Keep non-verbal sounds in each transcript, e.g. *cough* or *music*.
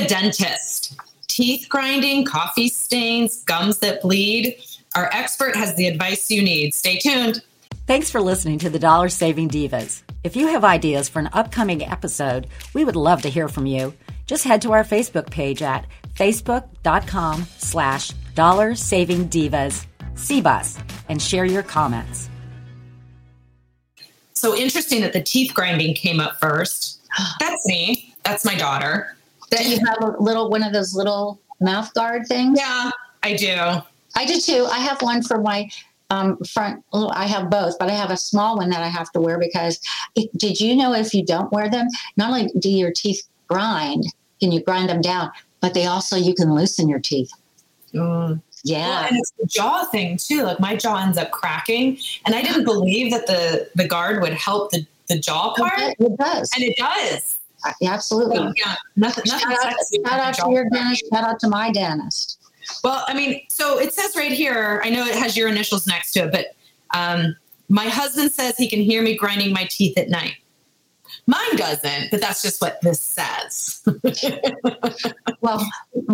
a dentist. Teeth grinding, coffee stains, gums that bleed. Our expert has the advice you need. Stay tuned. Thanks for listening to the Dollar Saving Divas. If you have ideas for an upcoming episode, we would love to hear from you. Just head to our Facebook page at facebook.com slash dollar saving divas CBUS and share your comments. So interesting that the teeth grinding came up first. That's me. That's my daughter. Do you have a little one of those little mouth guard things? Yeah, I do. I do too. I have one for my um, front. I have both, but I have a small one that I have to wear because. It, did you know if you don't wear them, not only do your teeth grind, can you grind them down, but they also you can loosen your teeth. Mm. Yeah, well, and it's the jaw thing too. Like my jaw ends up cracking, and I didn't believe that the the guard would help the the jaw part. It does, and it does. Uh, absolutely. So, yeah, nothing. nothing shout, out, shout out to your dentist. Shout out to my dentist. Well, I mean, so it says right here. I know it has your initials next to it, but um, my husband says he can hear me grinding my teeth at night. Mine doesn't, but that's just what this says. *laughs* well, *laughs*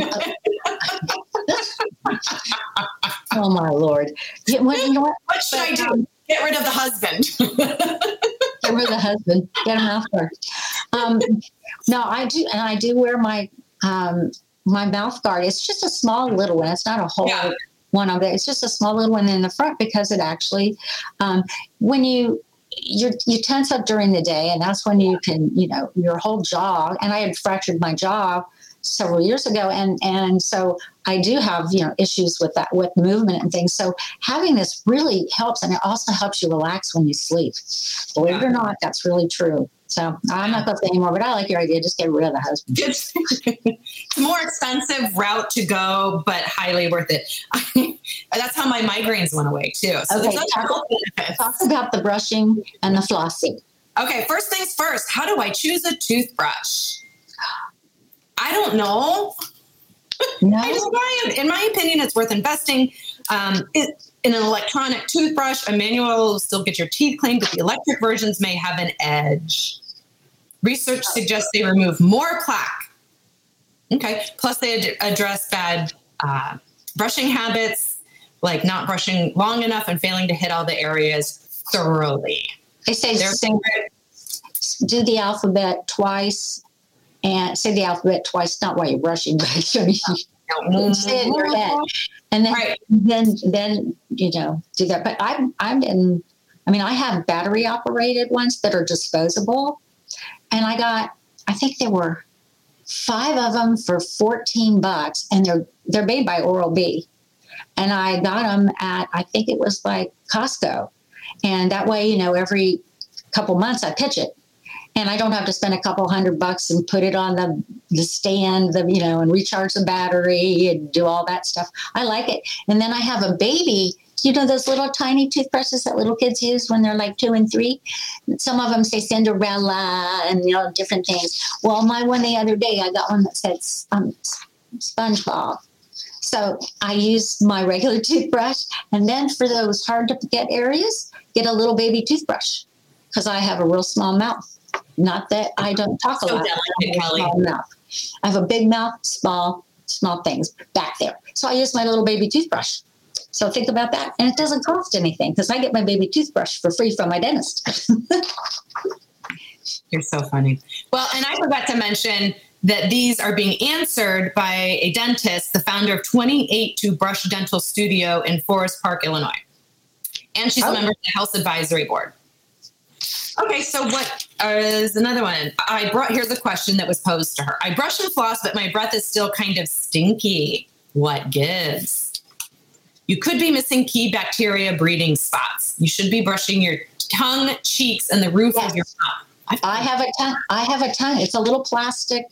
oh my lord! What, what? what should I do? Um, Get rid of the husband. *laughs* get rid of the husband. Get him out first. Um, no, I do, and I do wear my um, my mouth guard. It's just a small little one. It's not a whole. Yeah. One of it. It's just a small little one in the front because it actually, um, when you you you tense up during the day, and that's when you can, you know, your whole jaw. And I had fractured my jaw several years ago, and and so I do have you know issues with that with movement and things. So having this really helps, and it also helps you relax when you sleep. Believe it or not, that's really true. So I'm not going to say anymore, but I like your idea. Just get rid of the husband. it's a more expensive route to go, but highly worth it. *laughs* That's how my migraines went away too. So okay, talk, talk about the brushing and the flossing. Okay, first things first. How do I choose a toothbrush? I don't know. No. in my opinion, it's worth investing. Um, it, in an electronic toothbrush, a manual will still get your teeth cleaned, but the electric versions may have an edge. Research suggests they remove more plaque. Okay. Plus, they ad- address bad uh, brushing habits, like not brushing long enough and failing to hit all the areas thoroughly. They say do the alphabet twice and say the alphabet twice, not while you're brushing, *laughs* but say oh, *laughs* it in your mm-hmm. head. And then, right. then, then, you know, do that. But I've, I've been, I mean, I have battery operated ones that are disposable and I got, I think there were five of them for 14 bucks, and they're they're made by Oral B. And I got them at I think it was like Costco, and that way, you know, every couple months I pitch it, and I don't have to spend a couple hundred bucks and put it on the the stand, the you know, and recharge the battery and do all that stuff. I like it. And then I have a baby you know those little tiny toothbrushes that little kids use when they're like two and three some of them say cinderella and you know different things well my one the other day i got one that said um, spongebob so i use my regular *laughs* toothbrush and then for those hard to get areas get a little baby toothbrush because i have a real small mouth not that i don't talk so a lot I I have a big mouth small small things back there so i use my little baby toothbrush so think about that. And it doesn't cost anything because I get my baby toothbrush for free from my dentist. *laughs* You're so funny. Well, and I forgot to mention that these are being answered by a dentist, the founder of 28 to Brush Dental Studio in Forest Park, Illinois. And she's oh. a member of the Health Advisory Board. Okay, so what is another one? I brought here's a question that was posed to her. I brush and floss, but my breath is still kind of stinky. What gives? You could be missing key bacteria breeding spots. You should be brushing your tongue, cheeks, and the roof yes. of your mouth. I have a tongue. I have a tongue. It's a little plastic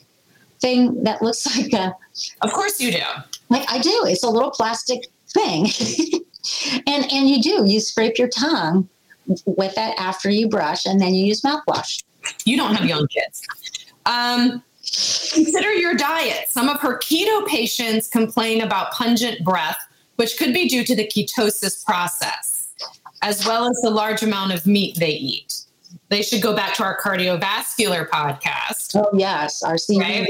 thing that looks *laughs* like a. Of course you do. Like I do. It's a little plastic thing, *laughs* and and you do. You scrape your tongue with it after you brush, and then you use mouthwash. You don't have young kids. Um, consider your diet. Some of her keto patients complain about pungent breath which could be due to the ketosis process, as well as the large amount of meat they eat. They should go back to our cardiovascular podcast. Oh, yes, our CVD. Right?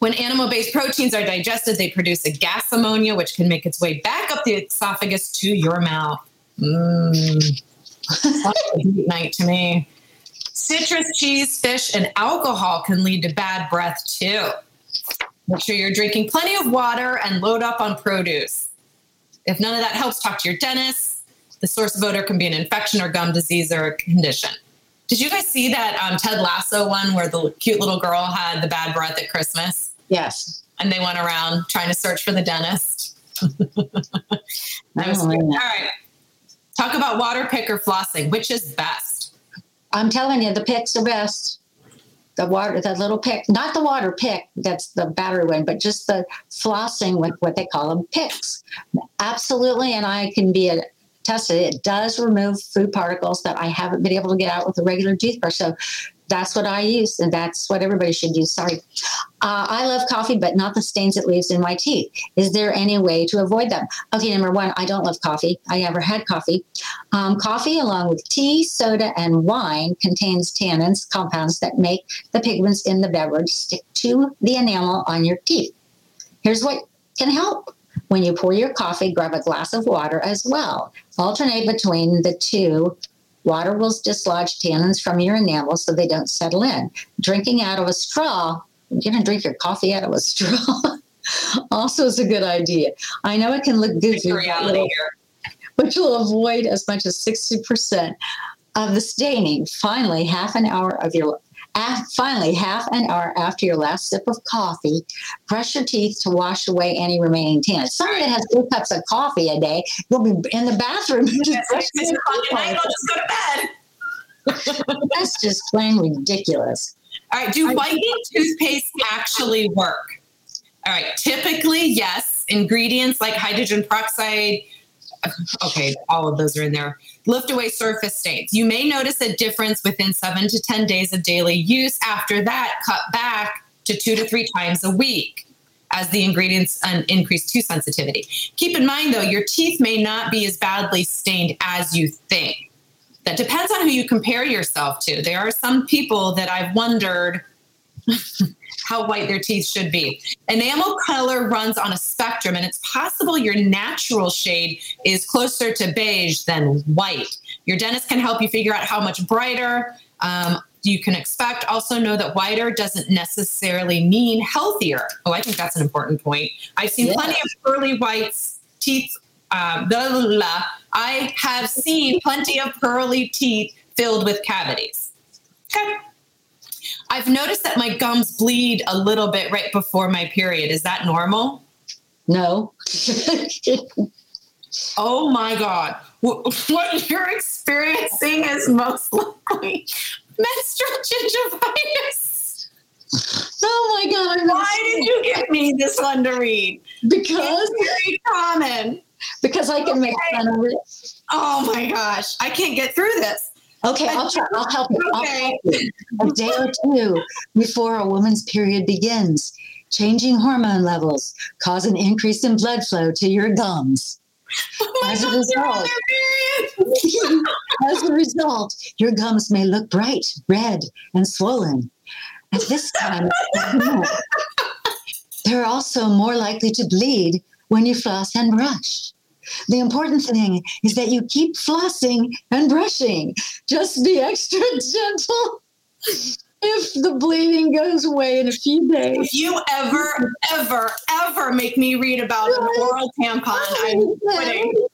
When animal based proteins are digested, they produce a gas ammonia, which can make its way back up the esophagus to your mouth. Mmm. Night to me. Citrus, cheese, fish, and alcohol can lead to bad breath too. Make sure you're drinking plenty of water and load up on produce. If none of that helps, talk to your dentist. The source of odor can be an infection or gum disease or a condition. Did you guys see that um, Ted Lasso one where the cute little girl had the bad breath at Christmas? Yes. And they went around trying to search for the dentist. *laughs* that was oh, All right. Talk about water pick or flossing. Which is best? I'm telling you, the picks are best the water, the little pick, not the water pick, that's the battery one, but just the flossing with what they call them picks. Absolutely. And I can be a, tested. It does remove food particles that I haven't been able to get out with a regular toothbrush. So that's what I use, and that's what everybody should use. Sorry. Uh, I love coffee, but not the stains it leaves in my teeth. Is there any way to avoid them? Okay, number one, I don't love coffee. I never had coffee. Um, coffee, along with tea, soda, and wine, contains tannins, compounds that make the pigments in the beverage stick to the enamel on your teeth. Here's what can help. When you pour your coffee, grab a glass of water as well. Alternate between the two Water will dislodge tannins from your enamel so they don't settle in. Drinking out of a straw, you're going to drink your coffee out of a *laughs* straw. also is a good idea. I know it can look goofy, but you'll avoid as much as 60% of the staining. Finally, half an hour of your finally, half an hour after your last sip of coffee, brush your teeth to wash away any remaining tannins. Somebody that has two cups of coffee a day will be in the bathroom. Just night, I'll just go to bed. *laughs* That's just plain ridiculous. All right, do whitening toothpaste actually work? All right, typically, yes. Ingredients like hydrogen peroxide, okay, all of those are in there. Lift away surface stains. You may notice a difference within seven to 10 days of daily use. After that, cut back to two to three times a week as the ingredients um, increase to sensitivity. Keep in mind, though, your teeth may not be as badly stained as you think. That depends on who you compare yourself to. There are some people that I've wondered *laughs* how white their teeth should be. Enamel color runs on a spectrum, and it's possible your natural shade is closer to beige than white. Your dentist can help you figure out how much brighter um, you can expect. Also, know that whiter doesn't necessarily mean healthier. Oh, I think that's an important point. I've seen yeah. plenty of pearly whites, teeth. Um, blah, blah, blah. I have seen plenty of pearly teeth filled with cavities. Okay. I've noticed that my gums bleed a little bit right before my period. Is that normal? No. *laughs* oh my God. What you're experiencing is most likely *laughs* menstrual gingivitis. Oh my God. Why did you give me this one to read? Because it's very common. Because I can okay. make fun of it. Oh my gosh. I can't get through this. Okay, I'll try. I'll help you. I'll help you. A day or two before a woman's period begins, changing hormone levels cause an increase in blood flow to your gums. Oh as, a result, *laughs* as a result, your gums may look bright, red, and swollen. At this time, they're also more likely to bleed when you floss and brush. The important thing is that you keep flossing and brushing. Just be *laughs* extra gentle. If the bleeding goes away in a few days. If you ever, ever, ever make me read about an oral tampon, I'm quitting. *laughs*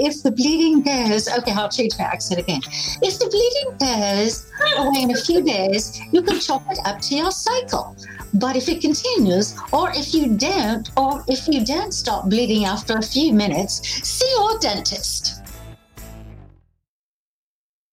if the bleeding goes, okay, I'll change my accent again. If the bleeding goes away in a few days, you can chop it up to your cycle. But if it continues, or if you don't, or if you don't stop bleeding after a few minutes, see your dentist.